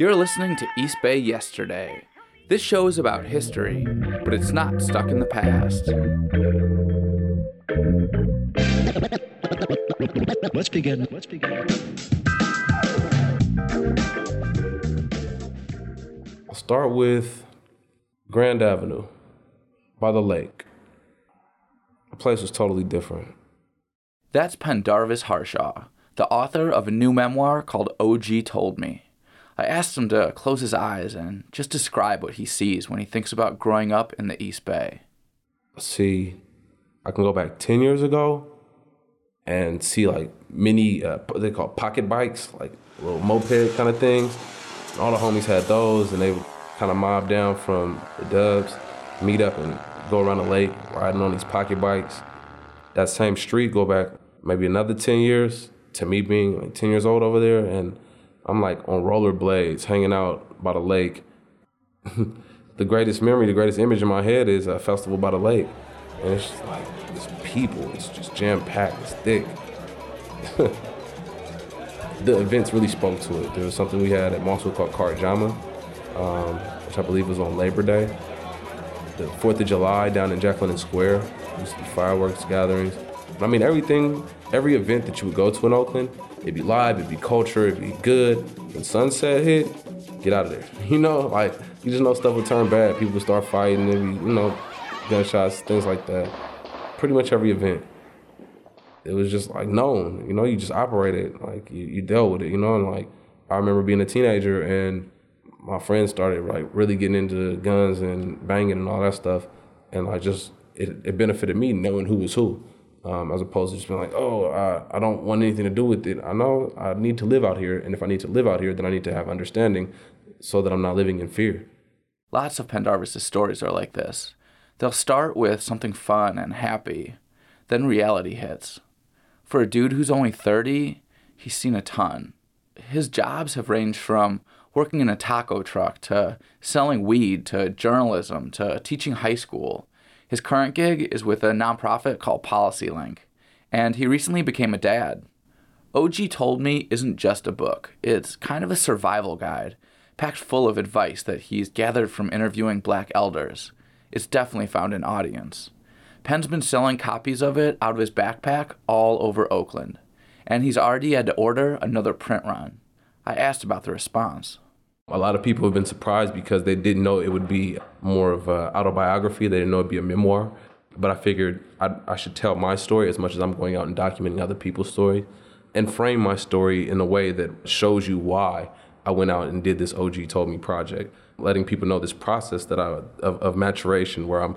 You're listening to East Bay Yesterday. This show is about history, but it's not stuck in the past. Let's begin. Let's begin. I'll start with Grand Avenue by the lake. The place was totally different. That's Pendarvis Harshaw, the author of a new memoir called OG Told Me. I asked him to close his eyes and just describe what he sees when he thinks about growing up in the East Bay. See, I can go back 10 years ago and see like mini, uh, they call pocket bikes, like little moped kind of things. All the homies had those and they would kind of mob down from the dubs, meet up and go around the lake riding on these pocket bikes. That same street, go back maybe another 10 years to me being like 10 years old over there and I'm like on rollerblades hanging out by the lake. the greatest memory, the greatest image in my head is a festival by the lake. And it's just like, it's people, it's just jam packed, it's thick. the events really spoke to it. There was something we had at Mosswood called Carijama, um, which I believe was on Labor Day. The 4th of July down in Jack London Square, used to be fireworks gatherings. I mean, everything, every event that you would go to in Oakland, it'd be live, it'd be culture, it'd be good. When sunset hit, get out of there. You know, like, you just know stuff would turn bad. People would start fighting, be, you know, gunshots, things like that. Pretty much every event. It was just like known, you know, you just operated, like you, you dealt with it, you know, and like I remember being a teenager and my friends started like really getting into guns and banging and all that stuff. And I just, it, it benefited me knowing who was who um, as opposed to just being like, oh, I, I don't want anything to do with it. I know I need to live out here, and if I need to live out here, then I need to have understanding so that I'm not living in fear. Lots of Pendarvis' stories are like this. They'll start with something fun and happy, then reality hits. For a dude who's only 30, he's seen a ton. His jobs have ranged from working in a taco truck to selling weed to journalism to teaching high school. His current gig is with a nonprofit called PolicyLink, and he recently became a dad. OG Told Me isn't just a book, it's kind of a survival guide, packed full of advice that he's gathered from interviewing black elders. It's definitely found an audience. Penn's been selling copies of it out of his backpack all over Oakland, and he's already had to order another print run. I asked about the response. A lot of people have been surprised because they didn't know it would be more of an autobiography. They didn't know it'd be a memoir. But I figured I, I should tell my story as much as I'm going out and documenting other people's stories and frame my story in a way that shows you why I went out and did this OG Told Me project, letting people know this process that I of, of maturation where I'm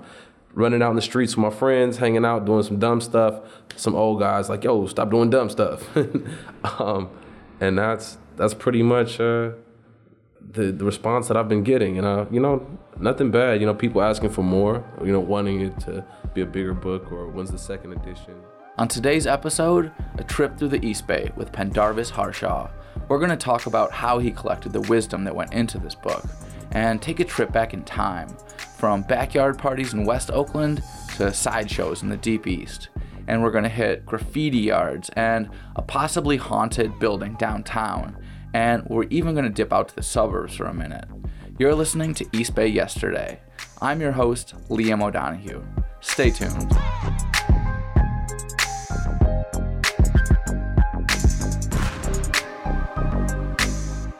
running out in the streets with my friends, hanging out, doing some dumb stuff. Some old guys like, yo, stop doing dumb stuff. um, and that's that's pretty much uh, the, the response that I've been getting. And, uh, you know, nothing bad. You know, people asking for more, you know, wanting it to be a bigger book or when's the second edition. On today's episode, a trip through the East Bay with Pendarvis Harshaw. We're going to talk about how he collected the wisdom that went into this book and take a trip back in time from backyard parties in West Oakland to sideshows in the Deep East. And we're going to hit graffiti yards and a possibly haunted building downtown and we're even going to dip out to the suburbs for a minute. You're listening to East Bay Yesterday. I'm your host, Liam O'Donoghue. Stay tuned.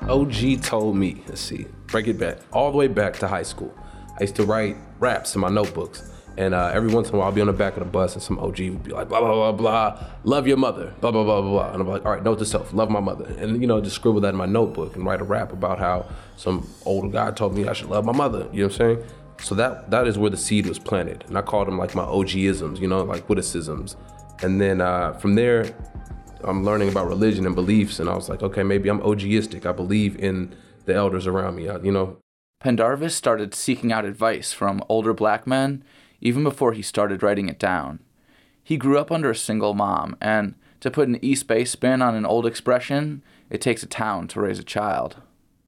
OG told me, let's see, break it back, all the way back to high school. I used to write raps in my notebooks. And uh, every once in a while, I'll be on the back of the bus, and some OG would be like, blah, blah, blah, blah, love your mother, blah, blah, blah, blah, blah. And I'm like, all right, note to self, love my mother. And, you know, just scribble that in my notebook and write a rap about how some older guy told me I should love my mother. You know what I'm saying? So that that is where the seed was planted. And I called them like my OG-isms, you know, like witticisms. And then uh, from there, I'm learning about religion and beliefs. And I was like, okay, maybe I'm OGistic. I believe in the elders around me, you know. Pendarvis started seeking out advice from older black men even before he started writing it down. He grew up under a single mom, and to put an East Bay spin on an old expression, it takes a town to raise a child.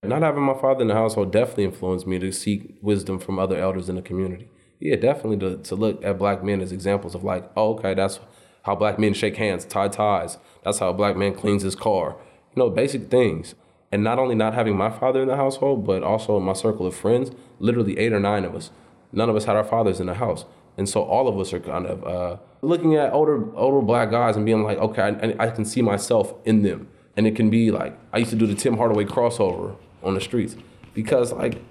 Not having my father in the household definitely influenced me to seek wisdom from other elders in the community. Yeah, definitely to, to look at black men as examples of like, oh, okay, that's how black men shake hands, tie ties. That's how a black man cleans his car. You know, basic things. And not only not having my father in the household, but also my circle of friends, literally eight or nine of us, none of us had our fathers in the house. And so all of us are kind of uh, looking at older older black guys and being like, okay, I, I can see myself in them. And it can be like, I used to do the Tim Hardaway crossover on the streets because like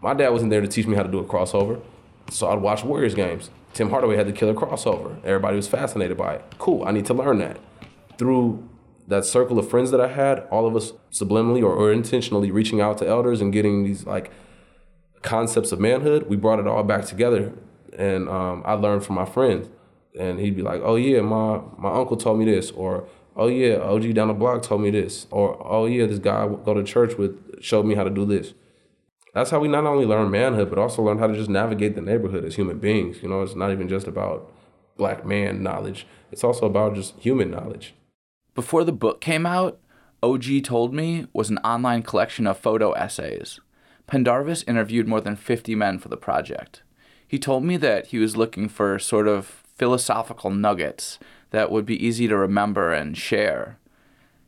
my dad wasn't there to teach me how to do a crossover. So I'd watch Warriors games. Tim Hardaway had the killer crossover. Everybody was fascinated by it. Cool, I need to learn that. Through that circle of friends that I had, all of us subliminally or, or intentionally reaching out to elders and getting these like concepts of manhood, we brought it all back together. And um, I learned from my friends. And he'd be like, oh yeah, my, my uncle told me this. Or, oh yeah, OG down the block told me this. Or, oh yeah, this guy I go to church with showed me how to do this. That's how we not only learn manhood, but also learn how to just navigate the neighborhood as human beings. You know, it's not even just about black man knowledge. It's also about just human knowledge. Before the book came out, OG Told Me was an online collection of photo essays. Pendarvis interviewed more than 50 men for the project. He told me that he was looking for sort of philosophical nuggets that would be easy to remember and share.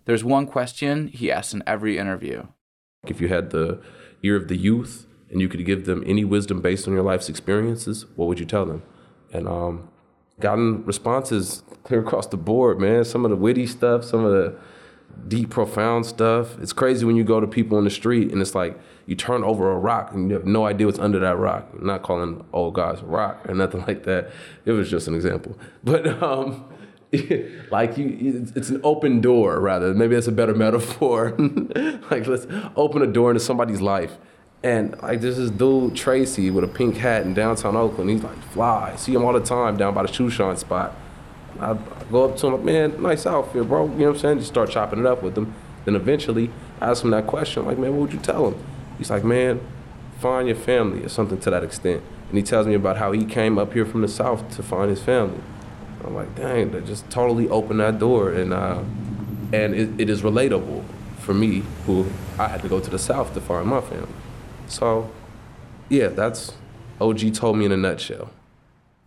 There's one question he asks in every interview. If you had the ear of the youth and you could give them any wisdom based on your life's experiences, what would you tell them? And um, gotten responses clear across the board, man. Some of the witty stuff, some of the deep, profound stuff. It's crazy when you go to people in the street and it's like you turn over a rock and you have no idea what's under that rock. I'm not calling old guys rock or nothing like that. It was just an example. But um, like you, it's an open door rather. Maybe that's a better metaphor. like let's open a door into somebody's life. And like this dude Tracy with a pink hat in downtown Oakland. He's like fly. See him all the time down by the shoe shine spot. I go up to him like, man, nice outfit, bro. You know what I'm saying? Just start chopping it up with him. Then eventually I ask him that question, like, man, what would you tell him? He's like, man, find your family or something to that extent. And he tells me about how he came up here from the south to find his family. I'm like, dang, that just totally opened that door, and uh, and it, it is relatable for me, who I had to go to the South to find my family. So, yeah, that's OG told me in a nutshell.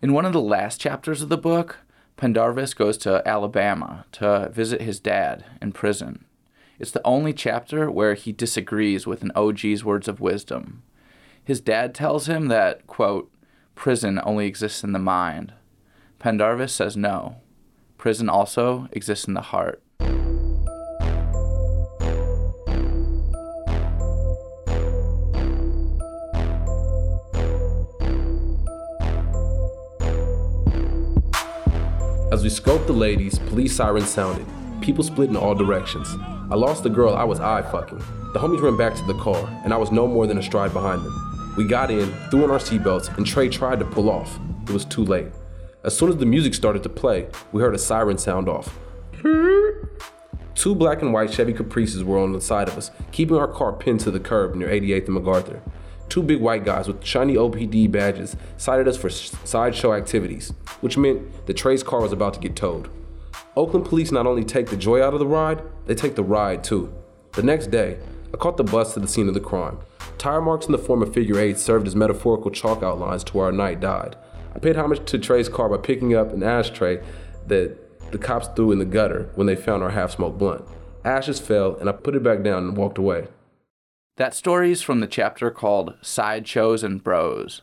In one of the last chapters of the book, Pendarvis goes to Alabama to visit his dad in prison. It's the only chapter where he disagrees with an OG's words of wisdom. His dad tells him that, quote, prison only exists in the mind, Pendarvis says no. Prison also exists in the heart. As we scoped the ladies, police sirens sounded. People split in all directions. I lost the girl I was eye fucking. The homies ran back to the car, and I was no more than a stride behind them. We got in, threw on our seatbelts, and Trey tried to pull off. It was too late. As soon as the music started to play, we heard a siren sound off. Two black and white Chevy Caprices were on the side of us, keeping our car pinned to the curb near 88th and MacArthur. Two big white guys with shiny OPD badges cited us for sideshow activities, which meant that Trey's car was about to get towed. Oakland police not only take the joy out of the ride, they take the ride too. The next day, I caught the bus to the scene of the crime. Tire marks in the form of figure eights served as metaphorical chalk outlines to where our night died. I paid homage to Trey's car by picking up an ashtray that the cops threw in the gutter when they found our half smoked blunt. Ashes fell, and I put it back down and walked away. That story is from the chapter called Sideshows and Bros.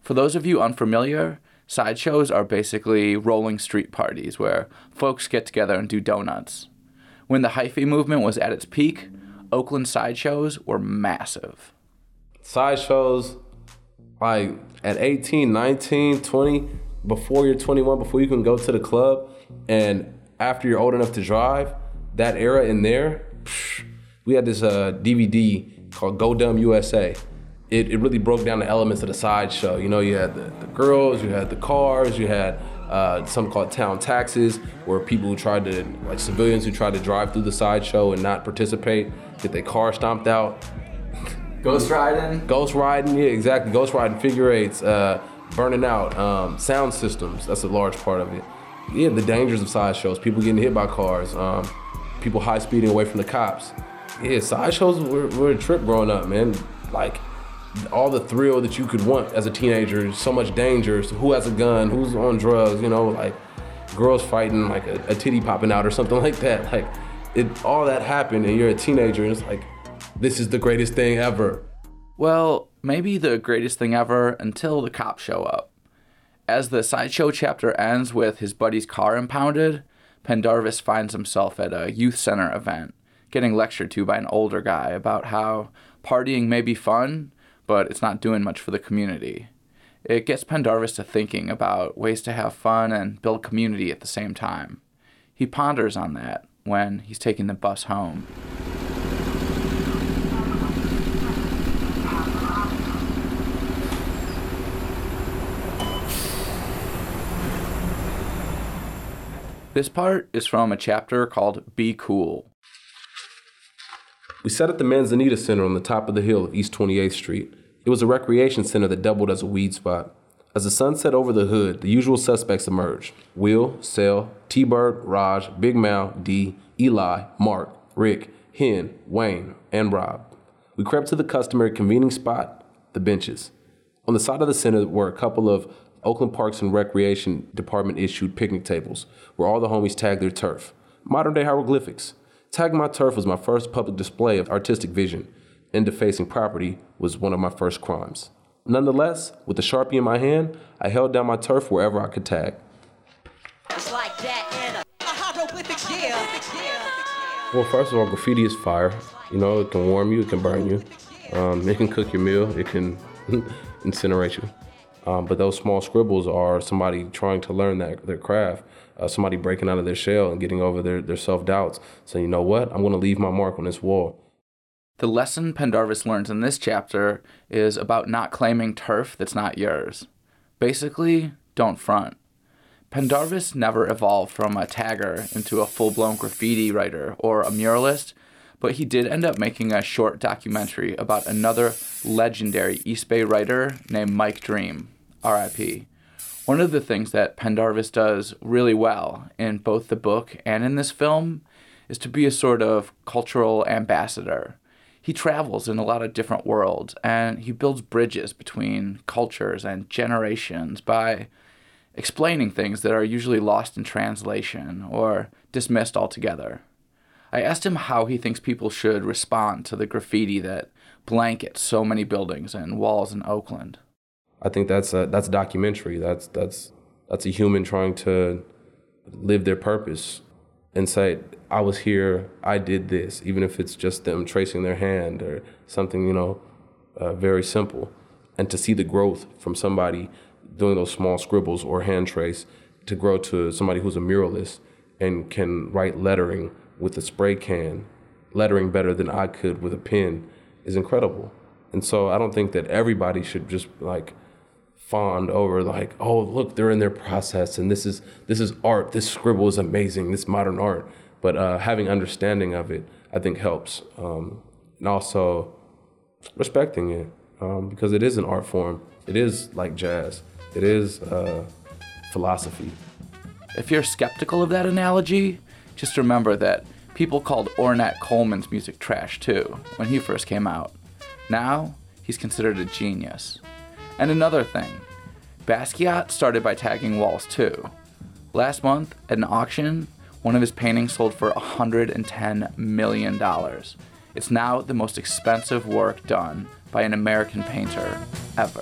For those of you unfamiliar, sideshows are basically rolling street parties where folks get together and do donuts. When the hyphy movement was at its peak, Oakland sideshows were massive. Sideshows, like at 18, 19, 20, before you're 21, before you can go to the club, and after you're old enough to drive, that era in there, we had this uh, DVD called Go Dumb USA. It, it really broke down the elements of the sideshow. You know, you had the, the girls, you had the cars, you had uh, something called town taxes, where people who tried to, like civilians who tried to drive through the sideshow and not participate, get their car stomped out. Ghost riding? Ghost riding, yeah, exactly. Ghost riding, figure eights, uh, burning out, um, sound systems. That's a large part of it. Yeah, the dangers of sideshows, people getting hit by cars, um, people high speeding away from the cops. Yeah, sideshows were, were a trip growing up, man. Like, all the thrill that you could want as a teenager, so much danger. So who has a gun? Who's on drugs? You know, like girls fighting, like a, a titty popping out or something like that. Like, it all that happened, and you're a teenager, and it's like, this is the greatest thing ever. Well, maybe the greatest thing ever until the cops show up. As the sideshow chapter ends with his buddy's car impounded, Pendarvis finds himself at a youth center event, getting lectured to by an older guy about how partying may be fun, but it's not doing much for the community. It gets Pendarvis to thinking about ways to have fun and build community at the same time. He ponders on that when he's taking the bus home. This part is from a chapter called Be Cool. We sat at the Manzanita Center on the top of the hill of East 28th Street. It was a recreation center that doubled as a weed spot. As the sun set over the hood, the usual suspects emerged Will, Sel, T Bird, Raj, Big Mal, D, Eli, Mark, Rick, Hen, Wayne, and Rob. We crept to the customary convening spot, the benches. On the side of the center were a couple of Oakland Parks and Recreation Department issued picnic tables where all the homies tagged their turf. Modern day hieroglyphics. Tagging my turf was my first public display of artistic vision, and defacing property was one of my first crimes. Nonetheless, with the Sharpie in my hand, I held down my turf wherever I could tag. It's like that and a, a hieroglyphic, yeah. Well, first of all, graffiti is fire. You know, it can warm you, it can burn you, um, it can cook your meal, it can incinerate you. Um, but those small scribbles are somebody trying to learn that their craft, uh, somebody breaking out of their shell and getting over their, their self doubts, saying, you know what, I'm going to leave my mark on this wall. The lesson Pendarvis learns in this chapter is about not claiming turf that's not yours. Basically, don't front. Pendarvis never evolved from a tagger into a full blown graffiti writer or a muralist, but he did end up making a short documentary about another legendary East Bay writer named Mike Dream, RIP. One of the things that Pendarvis does really well in both the book and in this film is to be a sort of cultural ambassador. He travels in a lot of different worlds and he builds bridges between cultures and generations by explaining things that are usually lost in translation or dismissed altogether. I asked him how he thinks people should respond to the graffiti that blankets so many buildings and walls in Oakland. I think that's a, that's documentary. That's that's that's a human trying to live their purpose and say, "I was here. I did this," even if it's just them tracing their hand or something, you know, uh, very simple. And to see the growth from somebody doing those small scribbles or hand trace to grow to somebody who's a muralist and can write lettering with a spray can, lettering better than I could with a pen, is incredible. And so I don't think that everybody should just like fawned over like, oh look, they're in their process and this is this is art. This scribble is amazing. This modern art. But uh, having understanding of it, I think helps, um, and also respecting it um, because it is an art form. It is like jazz. It is uh, philosophy. If you're skeptical of that analogy, just remember that people called Ornette Coleman's music trash too when he first came out. Now, he's considered a genius. And another thing, Basquiat started by tagging walls too. Last month, at an auction, one of his paintings sold for $110 million. It's now the most expensive work done by an American painter ever.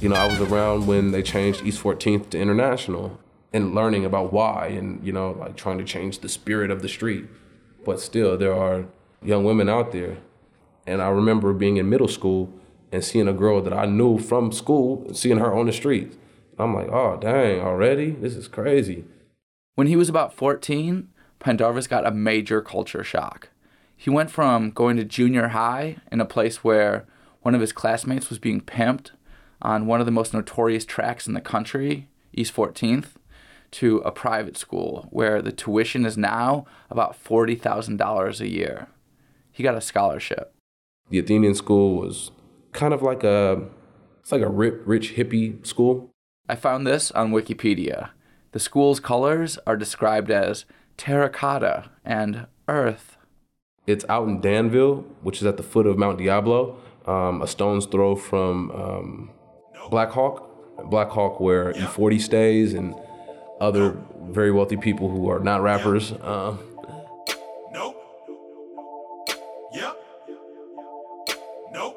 You know, I was around when they changed East 14th to International and learning about why and, you know, like trying to change the spirit of the street. But still, there are young women out there. And I remember being in middle school and seeing a girl that I knew from school, seeing her on the streets. I'm like, oh, dang, already? This is crazy. When he was about 14, Pendarvis got a major culture shock. He went from going to junior high in a place where one of his classmates was being pimped on one of the most notorious tracks in the country, East 14th, to a private school where the tuition is now about $40,000 a year. He got a scholarship. The Athenian school was kind of like a it's like a rip, rich hippie school. I found this on Wikipedia. The school's colors are described as terracotta and earth. It's out in Danville, which is at the foot of Mount Diablo, um, a stone's throw from um, Black Hawk, Black Hawk, where E40 stays, and other very wealthy people who are not rappers. Um, Nope. Yep. Nope.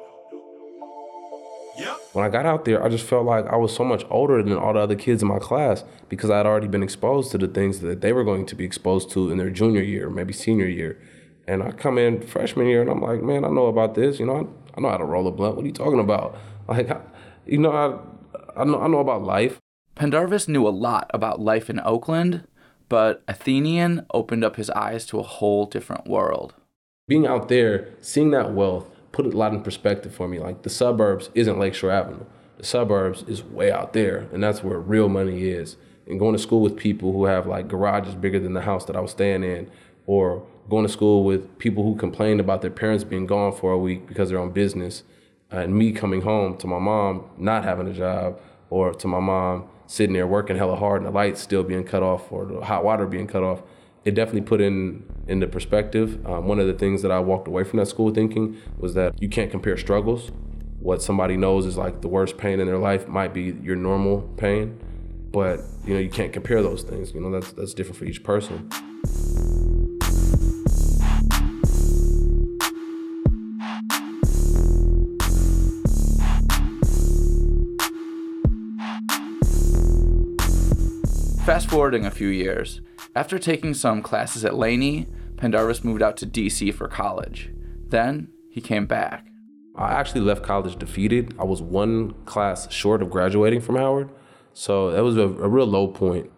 Yep. when I got out there, I just felt like I was so much older than all the other kids in my class because I had already been exposed to the things that they were going to be exposed to in their junior year, maybe senior year. And I come in freshman year and I'm like, man, I know about this. You know, I, I know how to roll a blunt. What are you talking about? Like, I, you know, I, I know I know about life. Pendarvis knew a lot about life in Oakland, but Athenian opened up his eyes to a whole different world. being out there, seeing that wealth, put a lot in perspective for me. Like the suburbs isn't Lakeshore Avenue. The suburbs is way out there, and that's where real money is. And going to school with people who have like garages bigger than the house that I was staying in, or going to school with people who complained about their parents being gone for a week because they're on business, and me coming home to my mom not having a job, or to my mom sitting there working hella hard and the lights still being cut off or the hot water being cut off it definitely put in into perspective. Um, one of the things that I walked away from that school thinking was that you can't compare struggles. What somebody knows is like the worst pain in their life might be your normal pain, but you know you can't compare those things. You know that's that's different for each person. Fast forwarding a few years, after taking some classes at Laney, Pendarvis moved out to DC for college. Then he came back. I actually left college defeated. I was one class short of graduating from Howard, so that was a, a real low point.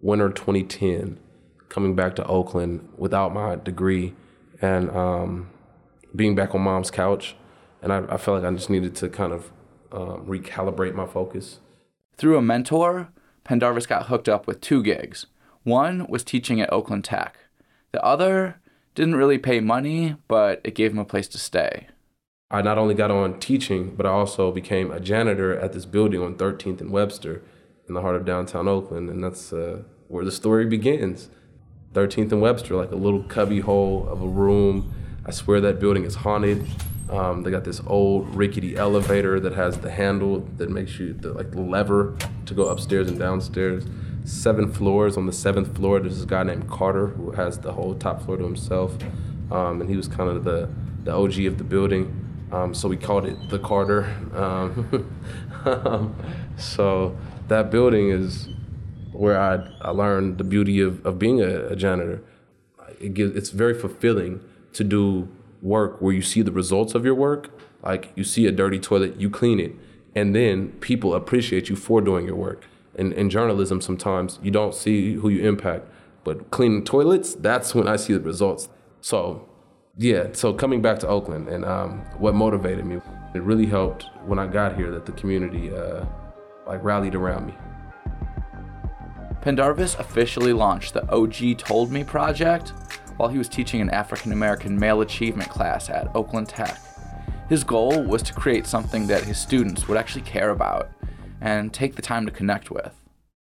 Winter 2010, coming back to Oakland without my degree and um, being back on mom's couch, and I, I felt like I just needed to kind of um, recalibrate my focus. Through a mentor, Pendarvis got hooked up with two gigs. One was teaching at Oakland Tech. The other didn't really pay money, but it gave him a place to stay. I not only got on teaching, but I also became a janitor at this building on 13th and Webster in the heart of downtown Oakland. And that's uh, where the story begins. 13th and Webster, like a little cubby hole of a room. I swear that building is haunted. Um, they got this old rickety elevator that has the handle that makes you, the, like the lever to go upstairs and downstairs. Seven floors. On the seventh floor, there's this guy named Carter who has the whole top floor to himself. Um, and he was kind of the, the OG of the building. Um, so we called it the Carter. Um, so that building is where I, I learned the beauty of, of being a, a janitor. It gives, it's very fulfilling to do work where you see the results of your work. Like you see a dirty toilet, you clean it, and then people appreciate you for doing your work. And in journalism, sometimes you don't see who you impact, but cleaning toilets, that's when I see the results. So yeah, so coming back to Oakland and um, what motivated me, it really helped when I got here that the community uh, like rallied around me. Pendarvis officially launched the OG Told Me project while he was teaching an African American male achievement class at Oakland Tech. His goal was to create something that his students would actually care about and take the time to connect with.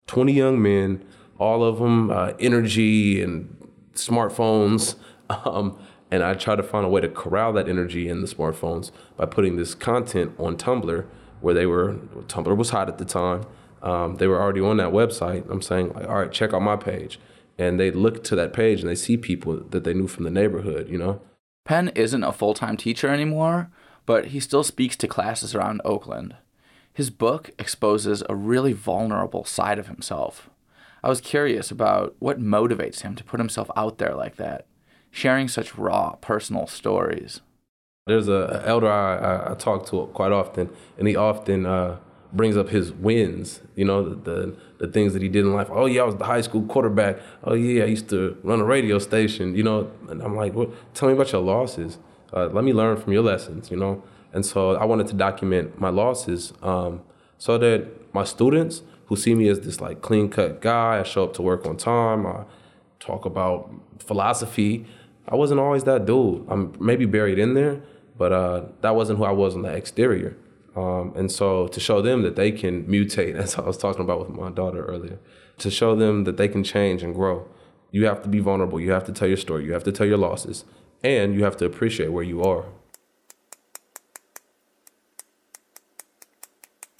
20 young men, all of them uh, energy and smartphones. Um, and I tried to find a way to corral that energy in the smartphones by putting this content on Tumblr, where they were, Tumblr was hot at the time. Um, they were already on that website. I'm saying, like, all right, check out my page. And they look to that page and they see people that they knew from the neighborhood, you know? Penn isn't a full time teacher anymore, but he still speaks to classes around Oakland. His book exposes a really vulnerable side of himself. I was curious about what motivates him to put himself out there like that, sharing such raw, personal stories. There's a, elder I, I, I talk to quite often, and he often uh, brings up his wins. You know, the, the the things that he did in life. Oh yeah, I was the high school quarterback. Oh yeah, I used to run a radio station. You know, and I'm like, what? Tell me about your losses. Uh, let me learn from your lessons. You know, and so I wanted to document my losses, um, so that my students who see me as this like clean cut guy, I show up to work on time. I talk about philosophy. I wasn't always that dude. I'm maybe buried in there, but uh, that wasn't who I was on the exterior. Um, and so to show them that they can mutate, as I was talking about with my daughter earlier, to show them that they can change and grow, you have to be vulnerable. You have to tell your story. You have to tell your losses, and you have to appreciate where you are.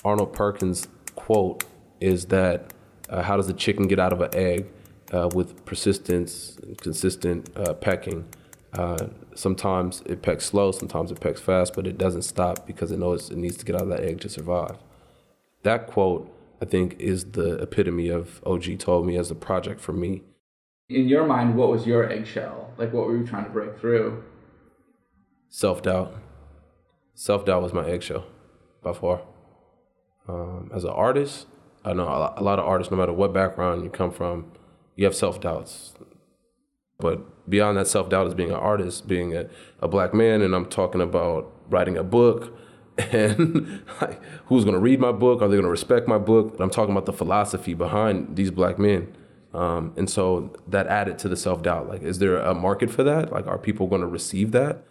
Arnold Perkins' quote is that Uh, how does the chicken get out of an egg uh, with persistence and consistent uh, pecking? Uh, sometimes it pecks slow, sometimes it pecks fast, but it doesn't stop because it knows it needs to get out of that egg to survive. That quote, I think, is the epitome of OG told me as a project for me. In your mind, what was your eggshell? Like, what were you trying to break through? Self doubt. Self doubt was my eggshell by far. Um, as an artist, I know a lot- a lot of artists, no matter what background you come from, you have self doubts. But beyond that self doubt is being an artist, being a, a black man, and I'm talking about writing a book and like, who's gonna read my book? Are they gonna respect my book? I'm talking about the philosophy behind these black men. Um, and so that added to the self doubt. Like, is there a market for that? Like, are people gonna receive that?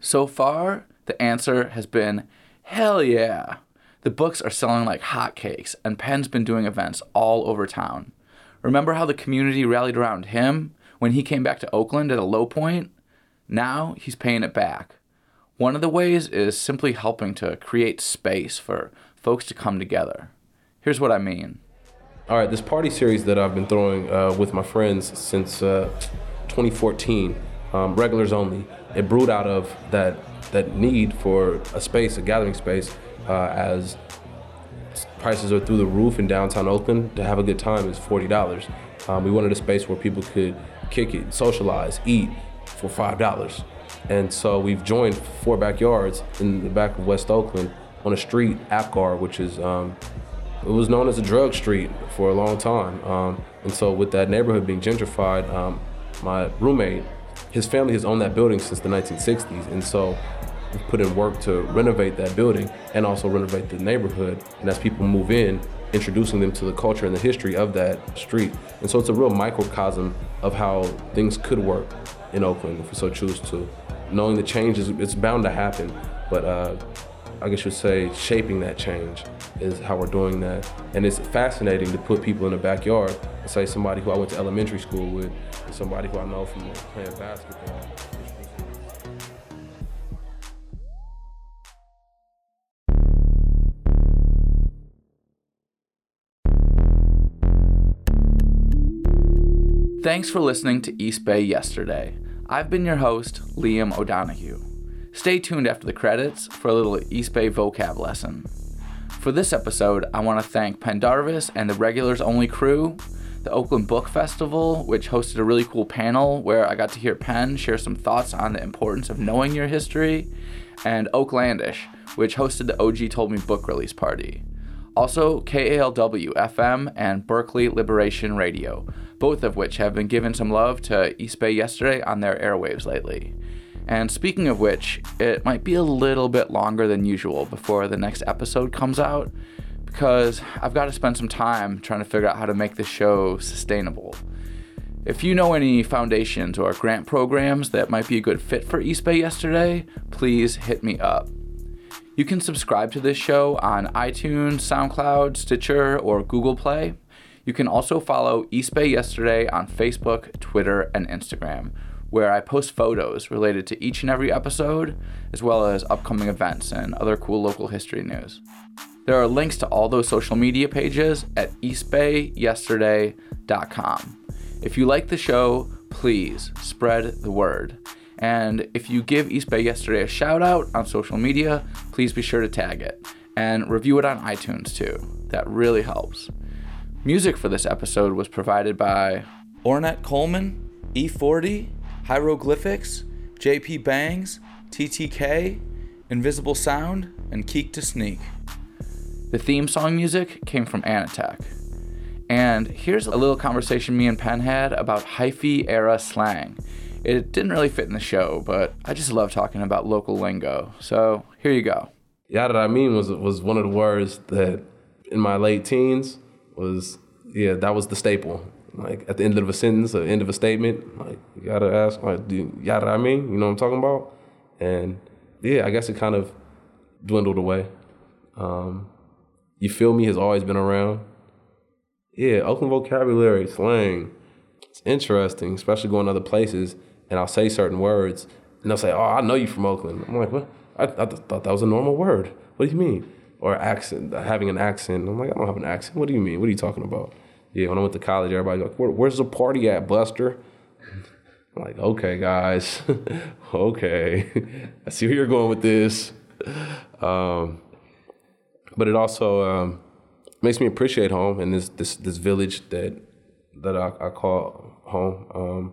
So far, the answer has been hell yeah. The books are selling like hotcakes, and Penn's been doing events all over town. Remember how the community rallied around him when he came back to Oakland at a low point? Now he's paying it back. One of the ways is simply helping to create space for folks to come together. Here's what I mean. All right, this party series that I've been throwing uh, with my friends since uh, 2014, um, regulars only. It brewed out of that that need for a space, a gathering space, uh, as prices are through the roof in downtown Oakland. To have a good time is forty dollars. Um, we wanted a space where people could kick it, socialize, eat for five dollars. And so we've joined four backyards in the back of West Oakland on a street, Apgar, which is um, it was known as a drug street for a long time. Um, and so with that neighborhood being gentrified, um, my roommate, his family has owned that building since the 1960s. And so we've put in work to renovate that building and also renovate the neighborhood. And as people move in, introducing them to the culture and the history of that street. And so it's a real microcosm of how things could work in Oakland if we so choose to. Knowing the changes, it's bound to happen, but uh, I guess you would say shaping that change is how we're doing that. And it's fascinating to put people in the backyard say somebody who I went to elementary school with somebody who I know from playing basketball. Thanks for listening to East Bay Yesterday. I've been your host, Liam O'Donoghue. Stay tuned after the credits for a little East Bay vocab lesson. For this episode, I want to thank Pendarvis and the Regulars Only crew, the Oakland Book Festival, which hosted a really cool panel where I got to hear Penn share some thoughts on the importance of knowing your history, and Oaklandish, which hosted the OG Told Me book release party. Also, KALW FM and Berkeley Liberation Radio, both of which have been given some love to East Bay yesterday on their airwaves lately. And speaking of which, it might be a little bit longer than usual before the next episode comes out because I've got to spend some time trying to figure out how to make this show sustainable. If you know any foundations or grant programs that might be a good fit for East Bay yesterday, please hit me up. You can subscribe to this show on iTunes, SoundCloud, Stitcher, or Google Play. You can also follow East Bay Yesterday on Facebook, Twitter, and Instagram, where I post photos related to each and every episode, as well as upcoming events and other cool local history news. There are links to all those social media pages at eastbayyesterday.com. If you like the show, please spread the word. And if you give East Bay Yesterday a shout out on social media, please be sure to tag it and review it on iTunes too. That really helps. Music for this episode was provided by Ornette Coleman, E40, Hieroglyphics, JP Bangs, TTK, Invisible Sound, and Keak da Sneak. The theme song music came from Anatech. And here's a little conversation me and Penn had about hyphy era slang. It didn't really fit in the show, but I just love talking about local lingo. So here you go. Yada I mean was was one of the words that in my late teens was yeah that was the staple. Like at the end of a sentence, or end of a statement, like you gotta ask like do you, yada I mean, you know what I'm talking about? And yeah, I guess it kind of dwindled away. Um, you feel me has always been around. Yeah, Oakland vocabulary, slang. It's interesting, especially going to other places, and I'll say certain words, and they'll say, "Oh, I know you from Oakland." I'm like, "What? I, I th- thought that was a normal word. What do you mean?" Or accent, having an accent. I'm like, "I don't have an accent. What do you mean? What are you talking about?" Yeah, when I went to college, everybody like, Where, "Where's the party at, Buster?" I'm like, "Okay, guys, okay, I see where you're going with this." Um, but it also um, makes me appreciate home and this this this village that that I, I call home. Um,